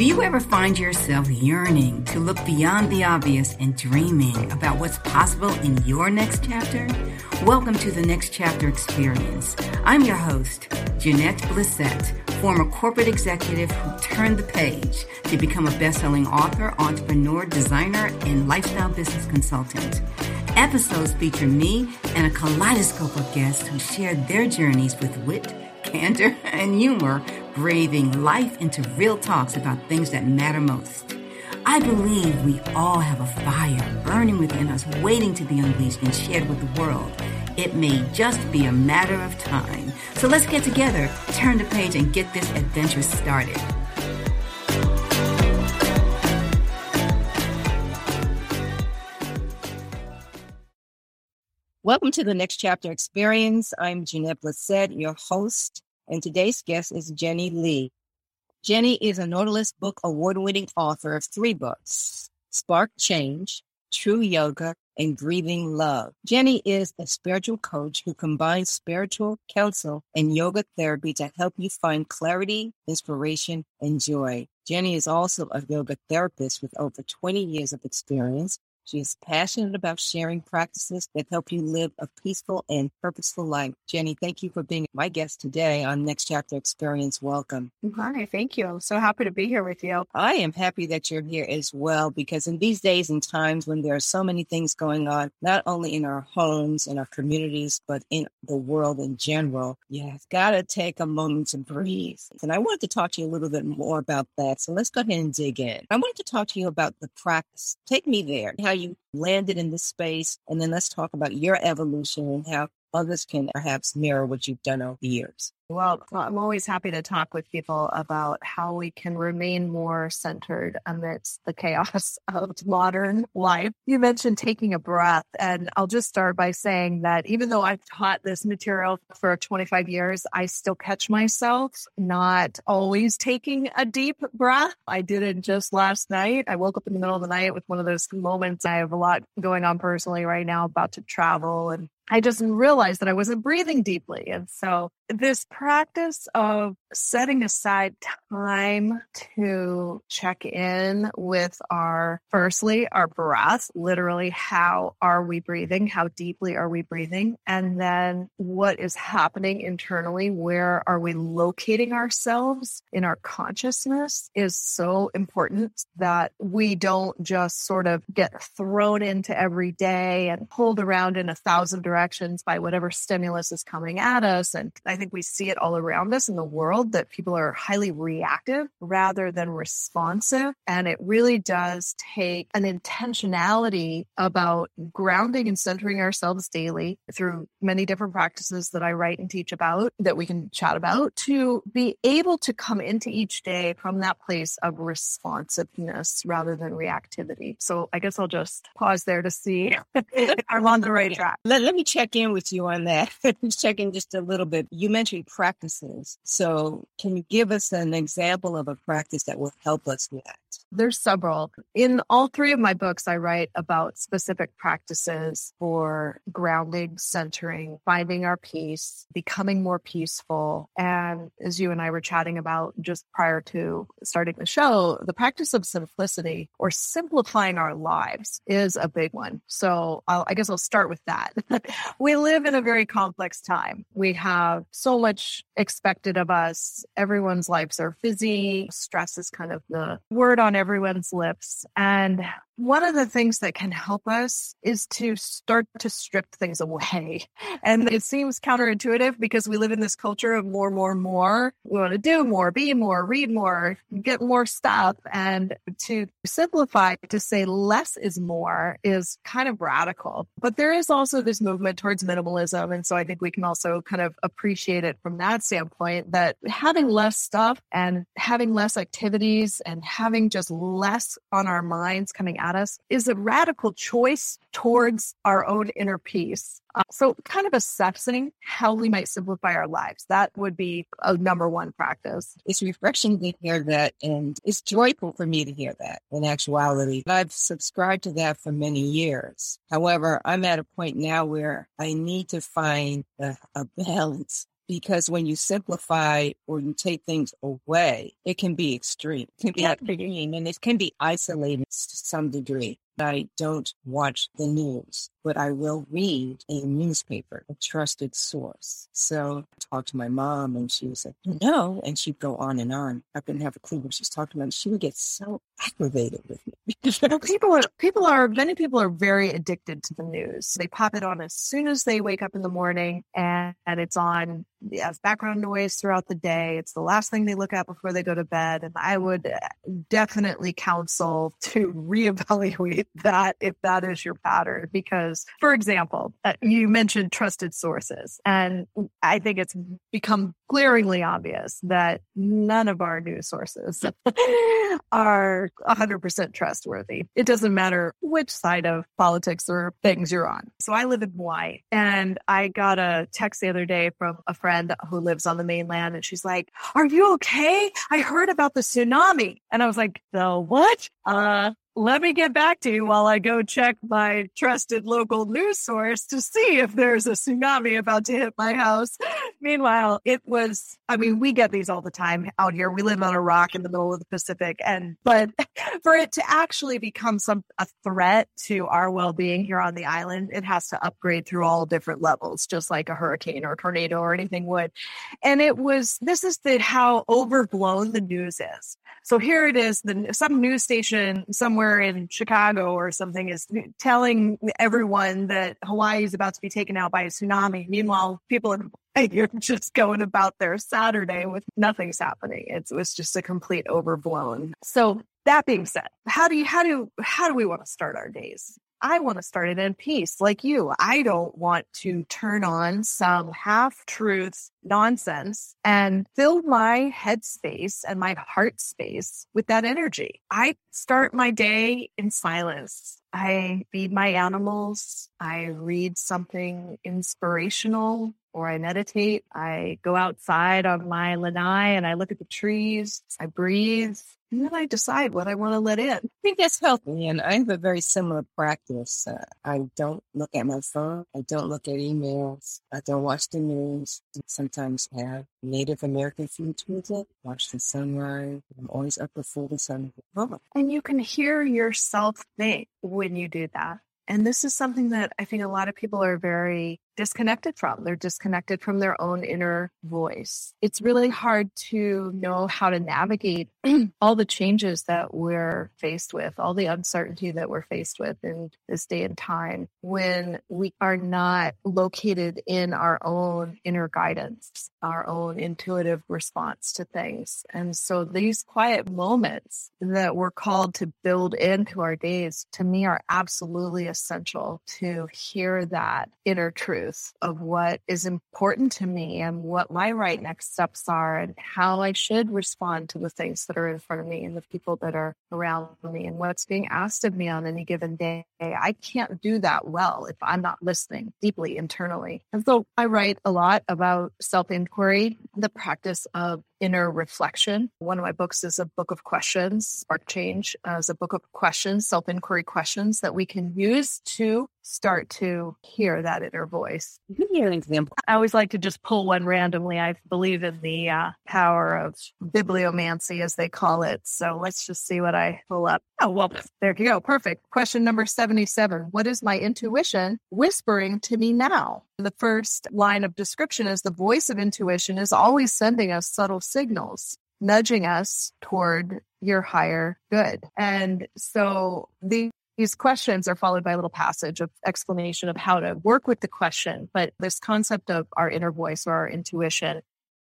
Do you ever find yourself yearning to look beyond the obvious and dreaming about what's possible in your next chapter? Welcome to the Next Chapter Experience. I'm your host, Jeanette Blissett, former corporate executive who turned the page to become a best-selling author, entrepreneur, designer, and lifestyle business consultant. Episodes feature me and a kaleidoscope of guests who share their journeys with wit, candor, and humor breathing life into real talks about things that matter most. I believe we all have a fire burning within us, waiting to be unleashed and shared with the world. It may just be a matter of time. So let's get together, turn the page, and get this adventure started. Welcome to the Next Chapter Experience. I'm Jeanette Blissett, your host and today's guest is Jennie Lee. Jennie is a Nautilus Book Award winning author of three books Spark Change, True Yoga, and Breathing Love. Jennie is a spiritual coach who combines spiritual counsel and yoga therapy to help you find clarity, inspiration, and joy. Jennie is also a yoga therapist with over 20 years of experience she is passionate about sharing practices that help you live a peaceful and purposeful life. Jennie, thank you for being my guest today on Next Chapter Experience. Welcome. Hi, thank you. I'm so happy to be here with you. I am happy that you're here as well because in these days and times when there are so many things going on, not only in our homes and our communities, but in the world in general, you've got to take a moment to breathe. And I wanted to talk to you a little bit more about that. So let's go ahead and dig in. I wanted to talk to you about the practice. Take me there, how you landed in this space. And then let's talk about your evolution and how others can perhaps mirror what you've done over the years. Well, I'm always happy to talk with people about how we can remain more centered amidst the chaos of modern life. You mentioned taking a breath, and I'll just start by saying that even though I've taught this material for 25 years, I still catch myself not always taking a deep breath. I did it just last night. I woke up in the middle of the night with one of those moments. I have a lot going on personally right now, about to travel and I just realized that I wasn't breathing deeply. And so this practice of setting aside time to check in with our, firstly, our breath, literally, how are we breathing? How deeply are we breathing? And then what is happening internally? Where are we locating ourselves in our consciousness is so important that we don't just sort of get thrown into every day and pulled around in a thousand directions by whatever stimulus is coming at us. And I think we see it all around us in the world that people are highly reactive rather than responsive. And it really does take an intentionality about grounding and centering ourselves daily through many different practices that I write and teach about that we can chat about to be able to come into each day from that place of responsiveness rather than reactivity. So I guess I'll just pause there to see if I'm on the right track. Let, let me check in with you on that. check in just a little bit. You mentioned practices. So, can you give us an example of a practice that will help us with that? There's several. In all three of my books, I write about specific practices for grounding, centering, finding our peace, becoming more peaceful. And as you and I were chatting about just prior to starting the show, the practice of simplicity or simplifying our lives is a big one. So I'll, I guess I'll start with that. we live in a very complex time. We have so much expected of us. Everyone's lives are busy. Stress is kind of the word on everyone's lips. And one of the things that can help us is to start to strip things away. And it seems counterintuitive because we live in this culture of more, more, more. We want to do more, be more, read more, get more stuff. And to simplify, to say less is more is kind of radical. But there is also this movement towards minimalism. And so I think we can also kind of appreciate it from that standpoint that having less stuff and having less activities and having just less on our minds coming out at us is a radical choice towards our own inner peace. Uh, so, kind of assessing how we might simplify our lives. That would be a number one practice. It's refreshing to hear that, and it's joyful for me to hear that in actuality. I've subscribed to that for many years. However, I'm at a point now where I need to find a, a balance because when you simplify or you take things away, it can be extreme. It can be Yeah. extreme and it can be isolated to some degree. I don't watch the news, but I will read a newspaper, a trusted source. So I talked to my mom and she was like, no. And she'd go on and on. I couldn't have a clue what she's talking about. She would get so aggravated with me. People are people are many people are very addicted to the news. They pop it on as soon as they wake up in the morning, and, and it's on as background noise throughout the day. It's the last thing they look at before they go to bed. And I would uh, definitely counsel to reevaluate that if that is your pattern. Because, for example, uh, you mentioned trusted sources, and I think it's become glaringly obvious that none of our news sources are 100% trustworthy. It doesn't matter which side of politics or things you're on. So I live in Hawaii and I got a text the other day from a friend who lives on the mainland and she's like, Are you okay? I heard about the tsunami. And I was like, The what? Uh, let me get back to you while I go check my trusted local news source to see if there's a tsunami about to hit my house. Meanwhile, it was, I mean, we get these all the time out here. We live on a rock in the middle of the Pacific. And, but for it to actually become some, a threat to our well being here on the island, it has to upgrade through all different levels, just like a hurricane or tornado or anything would. And it was, this is the, how overblown the news is. So here it is, the, some news station somewhere in Chicago or something is telling everyone that Hawaii is about to be taken out by a tsunami. Meanwhile, people in Hawaii are just going about their Saturday with nothing's happening. It's, it was just a complete overblown. So that being said, how do you, how do, how do we want to start our days? I want to start it in peace, like you. I don't want to turn on some half truths nonsense and fill my headspace and my heart space with that energy. I start my day in silence. I feed my animals. I read something inspirational or I meditate. I go outside on my lanai and I look at the trees. I breathe. And then I decide what I want to let in. I think that's healthy. And I have a very similar practice. Uh, I don't look at my phone. I don't look at emails. I don't watch the news. I sometimes have Native American with it. Watch the sunrise. I'm always up before the sun. Oh, And you can hear yourself think when you do that. And this is something that I think a lot of people are very disconnected from. They're disconnected from their own inner voice. It's really hard to know how to navigate all the changes that we're faced with, all the uncertainty that we're faced with in this day and time when we are not located in our own inner guidance, our own intuitive response to things. And so these quiet moments that we're called to build into our days to me are absolutely essential to hear that inner truth of what is important to me and what my right next steps are and how I should respond to the things that are in front of me and the people that are around me and what's being asked of me on any given day. I can't do that well if I'm not listening deeply internally. And so I write a lot about self inquiry, the practice of inner reflection. One of my books is a book of questions. Spark Change uh, is a book of questions, self inquiry questions that we can use to start to hear that inner voice. Give me an example. I always like to just pull one randomly. I believe in the uh, power of bibliomancy, as they call it. So let's just see what I pull up. Oh, well, there you go. Perfect. Question number 77 What is my intuition whispering to me now? The first line of description is the voice of intuition is always sending us subtle signals, nudging us toward your higher good. And so the these questions are followed by a little passage of explanation of how to work with the question. But this concept of our inner voice or our intuition,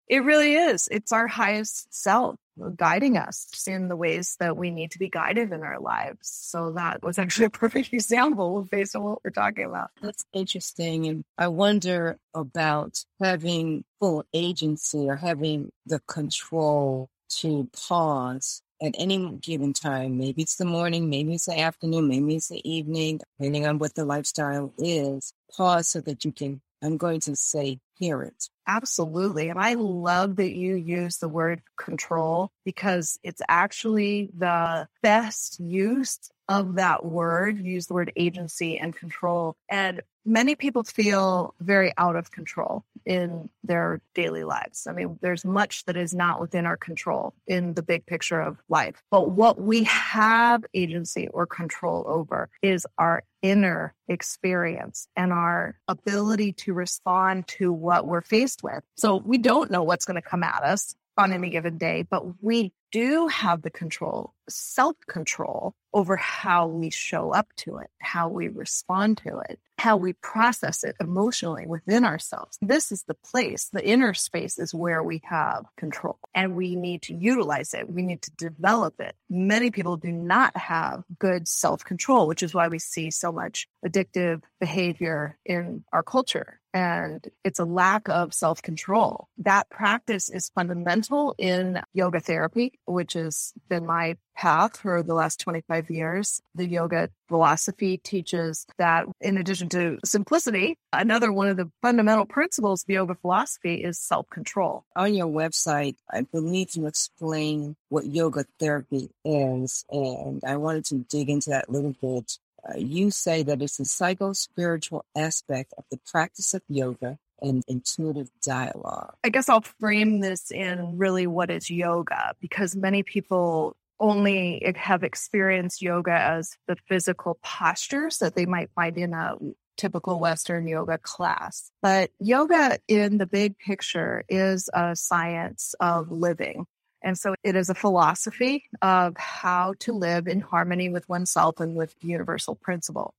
it really is. It's our highest self guiding us in the ways that we need to be guided in our lives. So that was actually a perfect example based on what we're talking about. That's interesting. And I wonder about having full agency or having the control to pause at any given time. Maybe it's the morning, maybe it's the afternoon, maybe it's the evening, depending on what the lifestyle is. Pause so that you can, I'm going to say, hear it. Absolutely. And I love that you use the word control because it's actually the best use of that word, use the word agency and control. And many people feel very out of control in their daily lives. I mean, there's much that is not within our control in the big picture of life. But what we have agency or control over is our inner experience and our ability to respond to what we're faced with. So we don't know what's going to come at us on any given day, but we do have the control, self control over how we show up to it, how we respond to it, how we process it emotionally within ourselves. This is the place, the inner space is where we have control and we need to utilize it. We need to develop it. Many people do not have good self control, which is why we see so much addictive behavior in our culture and it's a lack of self control. That practice is fundamental in yoga therapy, which has been my path for the last 25 years. The yoga philosophy teaches that in addition to simplicity, another one of the fundamental principles of yoga philosophy is self control. On your website, I believe you explain what yoga therapy is, and I wanted to dig into that a little bit. Uh, you say that it's a psycho spiritual aspect of the practice of yoga and intuitive dialogue. I guess I'll frame this in really what is yoga because many people only have experienced yoga as the physical postures that they might find in a typical Western yoga class. But yoga in the big picture is a science of living. And so it is a philosophy of how to live in harmony with oneself and with universal principle.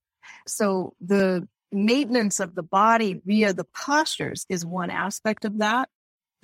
So the maintenance of the body via the postures is one aspect of that.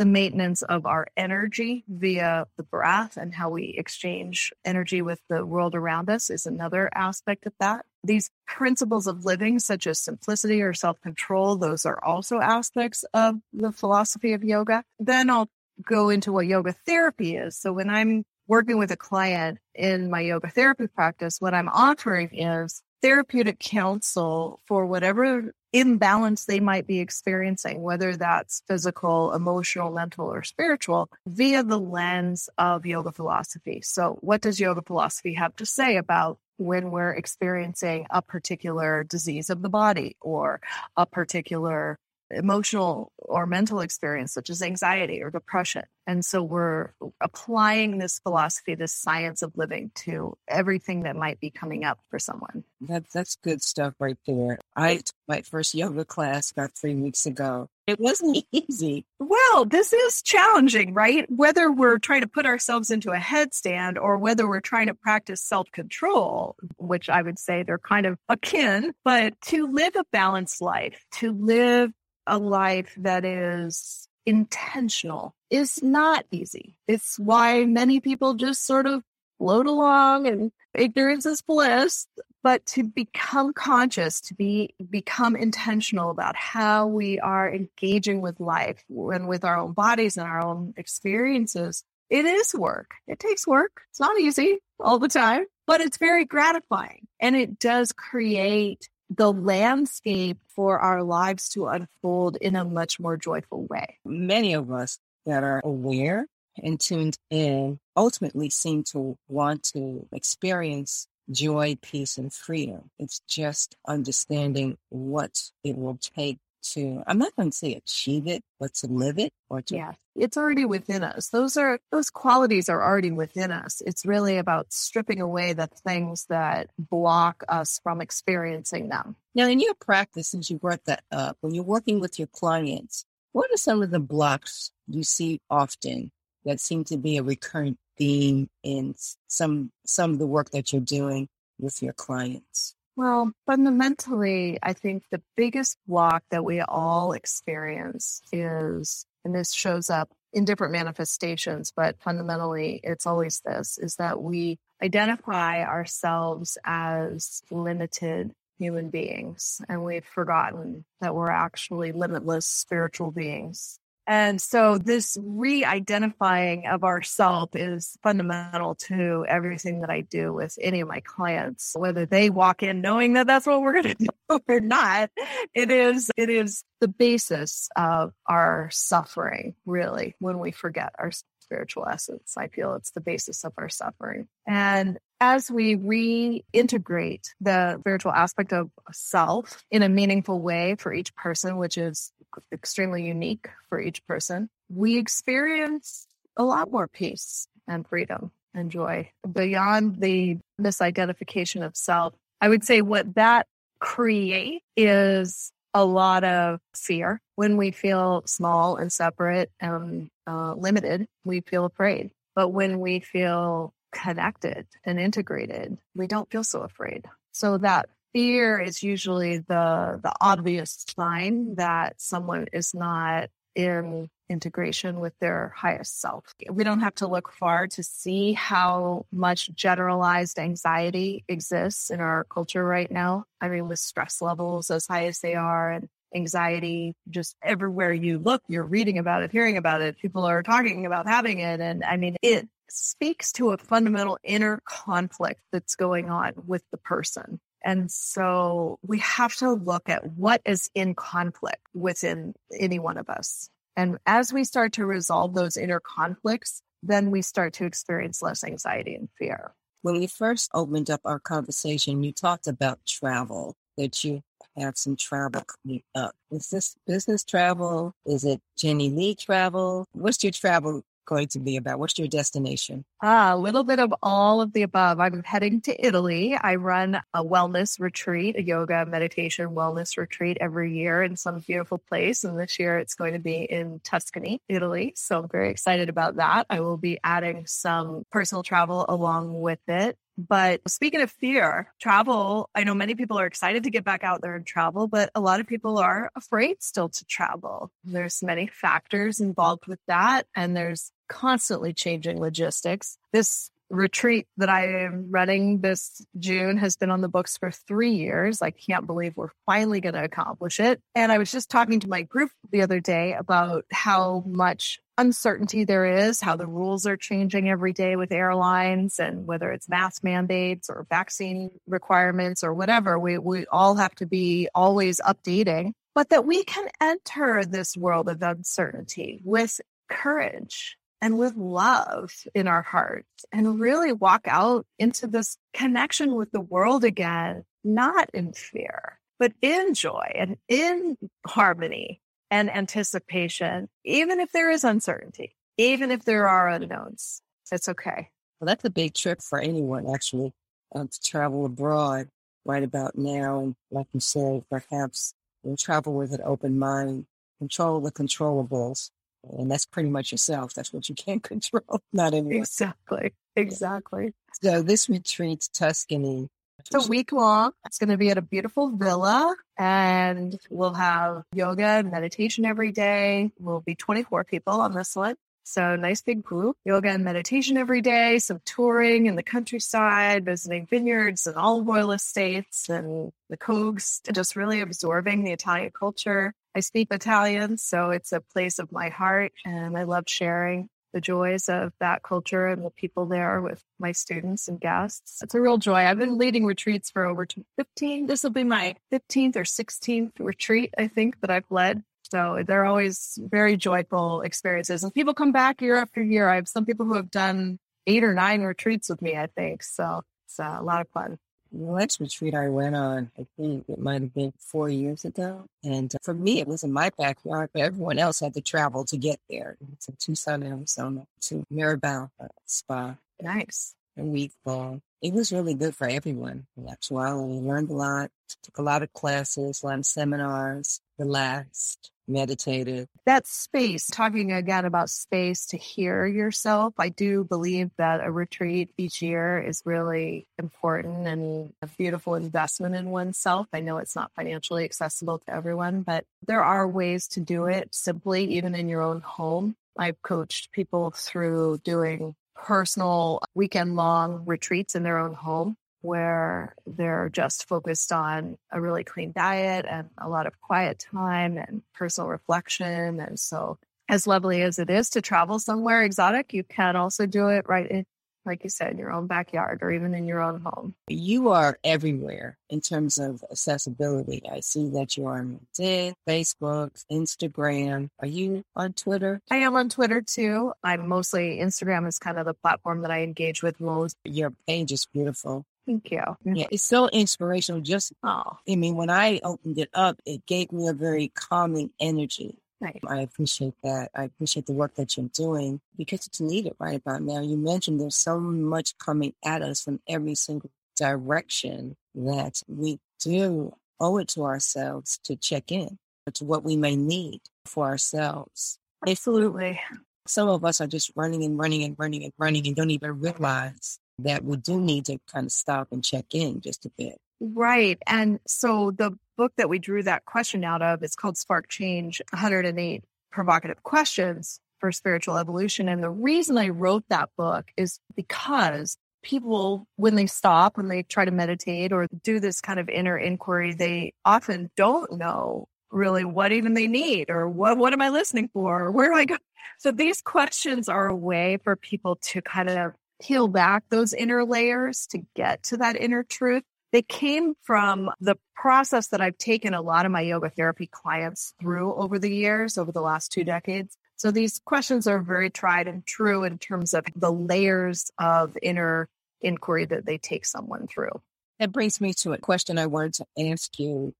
The maintenance of our energy via the breath and how we exchange energy with the world around us is another aspect of that. These principles of living, such as simplicity or self control, those are also aspects of the philosophy of yoga. Then I'll go into what yoga therapy is. So when I'm working with a client in my yoga therapy practice, what I'm offering is therapeutic counsel for whatever imbalance they might be experiencing, whether that's physical, emotional, mental, or spiritual, via the lens of yoga philosophy. So, what does yoga philosophy have to say about when we're experiencing a particular disease of the body or a particular emotional or mental experience, such as anxiety or depression. And so we're applying this philosophy, this science of living to everything that might be coming up for someone. That, that's good stuff right there. I took my first yoga class about three weeks ago. It wasn't easy. Well, this is challenging, right? Whether we're trying to put ourselves into a headstand or whether we're trying to practice self control, which I would say they're kind of akin, but to live a balanced life, to live a life that is intentional is not easy. It's why many people just sort of float along and ignorance is bliss. But to become conscious, to be become intentional about how we are engaging with life and with our own bodies and our own experiences, it is work. It takes work. It's not easy all the time, but it's very gratifying. And it does create the landscape for our lives to unfold in a much more joyful way. Many of us that are aware and tuned in ultimately seem to want to experience joy, peace, and freedom. It's just understanding what it will take to i'm not going to say achieve it but to live it or to yeah it's already within us. Those are those qualities are already within us. It's really about stripping away the things that block us from experiencing them. Now in your practice since you brought that up when you're working with your clients what are some of the blocks you see often that seem to be a recurrent theme in some some of the work that you're doing with your clients well, fundamentally, I think the biggest block that we all experience is, and this shows up in different manifestations, but fundamentally, it's always this is that we identify ourselves as limited human beings, and we've forgotten that we're actually limitless spiritual beings. And so this re-identifying of ourself is fundamental to everything that I do with any of my clients, whether they walk in knowing that that's what we're going to do or not. It is, it is the basis of our suffering, really, when we forget our, spiritual essence. I feel it's the basis of our suffering. And as we reintegrate the spiritual aspect of self in a meaningful way for each person, which is extremely unique for each person, we experience a lot more peace and freedom and joy beyond the misidentification of self. I would say what that create is a lot of fear. When we feel small and separate and uh, limited, we feel afraid. But when we feel connected and integrated, we don't feel so afraid. So that fear is usually the the obvious sign that someone is not in integration with their highest self. We don't have to look far to see how much generalized anxiety exists in our culture right now. I mean, with stress levels as high as they are and anxiety just everywhere you look, you're reading about it, hearing about it. People are talking about having it. And I mean, it speaks to a fundamental inner conflict that's going on with the person. And so we have to look at what is in conflict within any one of us. And as we start to resolve those inner conflicts, then we start to experience less anxiety and fear. When we first opened up our conversation, you talked about travel, that you have some travel coming up. Is this business travel? Is it Jennie Lee travel? What's your travel going to be about? What's your destination? Ah, a little bit of all of the above. I'm heading to Italy. I run a wellness retreat, a yoga meditation wellness retreat every year in some beautiful place. And this year it's going to be in Tuscany, Italy. So I'm very excited about that. I will be adding some personal travel along with it. But speaking of fear, travel, I know many people are excited to get back out there and travel, but a lot of people are afraid still to travel. There's many factors involved with that, and there's constantly changing logistics. This retreat that I am running this June has been on the books for three years. I can't believe we're finally going to accomplish it. And I was just talking to my group the other day about how much uncertainty there is, how the rules are changing every day with airlines and whether it's mask mandates or vaccine requirements or whatever. We, we all have to be always updating, but that we can enter this world of uncertainty with courage and with love in our hearts and really walk out into this connection with the world again, not in fear, but in joy and in harmony and anticipation, even if there is uncertainty, even if there are unknowns. It's okay. Well, that's a big trip for anyone, actually, uh, to travel abroad right about now. Like you said, perhaps you travel with an open mind, control the controllables. And that's pretty much yourself. That's what you can't control, not anyone. Exactly. Exactly. So this retreat's Tuscany it's a week long. It's going to be at a beautiful villa and we'll have yoga and meditation every day. We'll be 24 people on this one. So nice big group, yoga and meditation every day, some touring in the countryside, visiting vineyards and olive oil estates and the coasts, just really absorbing the Italian culture. I speak Italian, so it's a place of my heart and I love sharing the joys of that culture and the people there with my students and guests. It's a real joy. I've been leading retreats for over 15. This will be my 15th or 16th retreat, I think, that I've led. So they're always very joyful experiences. And people come back year after year. I have some people who have done eight or nine retreats with me, I think. So it's a lot of fun. The retreat I went on, I think it might have been four years ago. And uh, for me, it was in my backyard, but everyone else had to travel to get there. It's in Tucson, Arizona, to Miraval uh, Spa. Nice. A week long. It was really good for everyone. In actuality, learned a lot, took a lot of classes, a lot of seminars, relaxed, meditated. That space, talking again about space to hear yourself, I do believe that a retreat each year is really important and a beautiful investment in oneself. I know it's not financially accessible to everyone, but there are ways to do it simply, even in your own home. I've coached people through doing personal weekend long retreats in their own home where they're just focused on a really clean diet and a lot of quiet time and personal reflection. And so, as lovely as it is to travel somewhere exotic, you can also do it right in like you said, in your own backyard or even in your own home. You are everywhere in terms of accessibility. I see that you're on LinkedIn, Facebook, Instagram. Are you on Twitter? I am on Twitter too. I'm mostly Instagram is kind of the platform that I engage with most. Your page is beautiful. Thank you. Yeah, it's so inspirational. Just, Oh, I mean, when I opened it up, it gave me a very calming energy. nice. I appreciate that. I appreciate the work that you're doing because it's needed right about now. You mentioned there's so much coming at us from every single direction that we do owe it to ourselves to check in to what we may need for ourselves. Absolutely. Some of us are just running and running and running and running and don't even realize that we do need to kind of stop and check in just a bit. Right. And so the book that we drew that question out of is called Spark Change 108 Provocative Questions for Spiritual Evolution. And the reason I wrote that book is because people, when they stop, when they try to meditate or do this kind of inner inquiry, they often don't know really what even they need or what, what am I listening for? Or where do I go? So these questions are a way for people to kind of peel back those inner layers to get to that inner truth. They came from the process that I've taken a lot of my yoga therapy clients through over the years, over the last two decades. So these questions are very tried and true in terms of the layers of inner inquiry that they take someone through. That brings me to a question I wanted to ask you.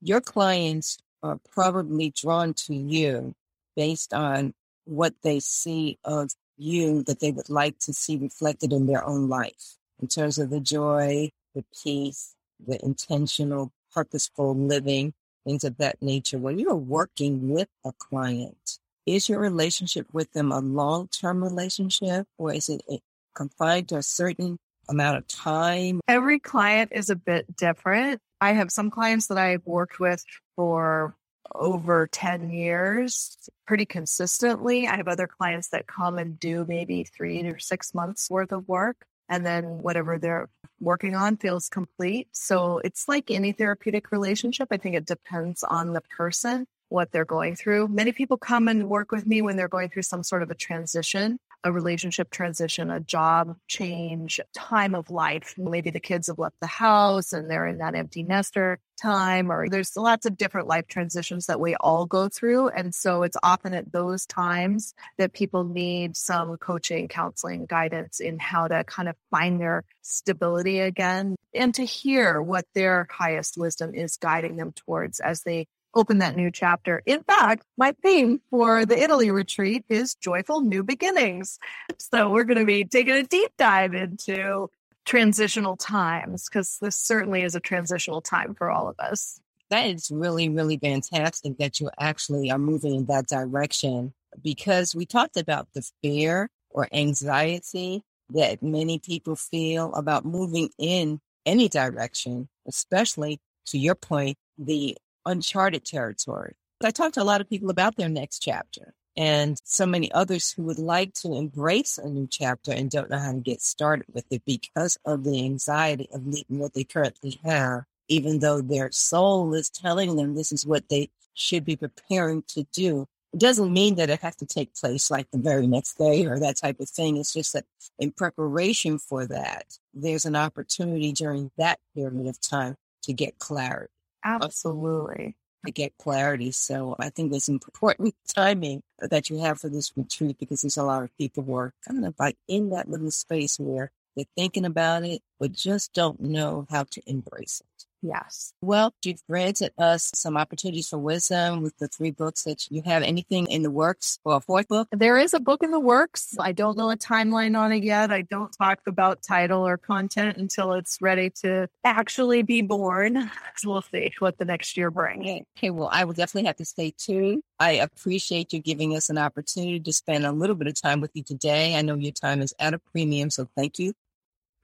Your clients are probably drawn to you based on what they see of you that they would like to see reflected in their own life in terms of the joy, the peace, the intentional, purposeful living, things of that nature. When you're working with a client, is your relationship with them a long term relationship or is it eh, confined to a certain amount of time? Every client is a bit different. I have some clients that I've worked with for over 10 years pretty consistently. I have other clients that come and do maybe three or six months worth of work. And then whatever they're working on feels complete. So it's like any therapeutic relationship. I think it depends on the person, what they're going through. Many people come and work with me when they're going through some sort of a transition a relationship transition, a job change, time of life. Maybe the kids have left the house and they're in that empty nester time, or there's lots of different life transitions that we all go through. And so it's often at those times that people need some coaching, counseling, guidance in how to kind of find their stability again and to hear what their highest wisdom is guiding them towards as they open that new chapter. In fact, my theme for the Italy retreat is joyful new beginnings. So we're going to be taking a deep dive into transitional times because this certainly is a transitional time for all of us. That is really, really fantastic that you actually are moving in that direction because we talked about the fear or anxiety that many people feel about moving in any direction, especially to your point, the uncharted territory. I talked to a lot of people about their next chapter and so many others who would like to embrace a new chapter and don't know how to get started with it because of the anxiety of leaving what they currently have, even though their soul is telling them this is what they should be preparing to do. It doesn't mean that it has to take place like the very next day or that type of thing. It's just that in preparation for that, there's an opportunity during that period of time to get clarity. Uh, Absolutely. To get clarity. So I think there's important timing that you have for this retreat because there's a lot of people who are kind of like in that little space where they're thinking about it, but just don't know how to embrace it. Yes. Well, you've granted us some opportunities for wisdom with the three books that you have. Anything in the works for a fourth book? There is a book in the works. I don't know a timeline on it yet. I don't talk about title or content until it's ready to actually be born. So we'll see what the next year brings. Okay, well, I will definitely have to stay tuned. I appreciate you giving us an opportunity to spend a little bit of time with you today. I know your time is at a premium, so thank you.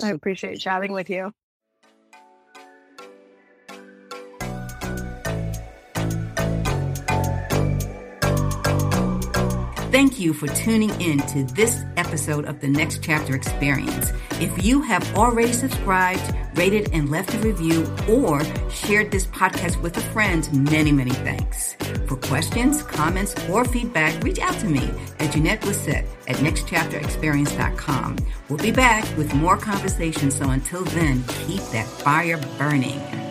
I appreciate chatting with you. Thank you for tuning in to this episode of the Next Chapter Experience. If you have already subscribed, rated, and left a review, or shared this podcast with a friend, many, many thanks. For questions, comments, or feedback, reach out to me at Jeanette Blissett at nextchapterexperience.com. We'll be back with more conversations, so until then, keep that fire burning.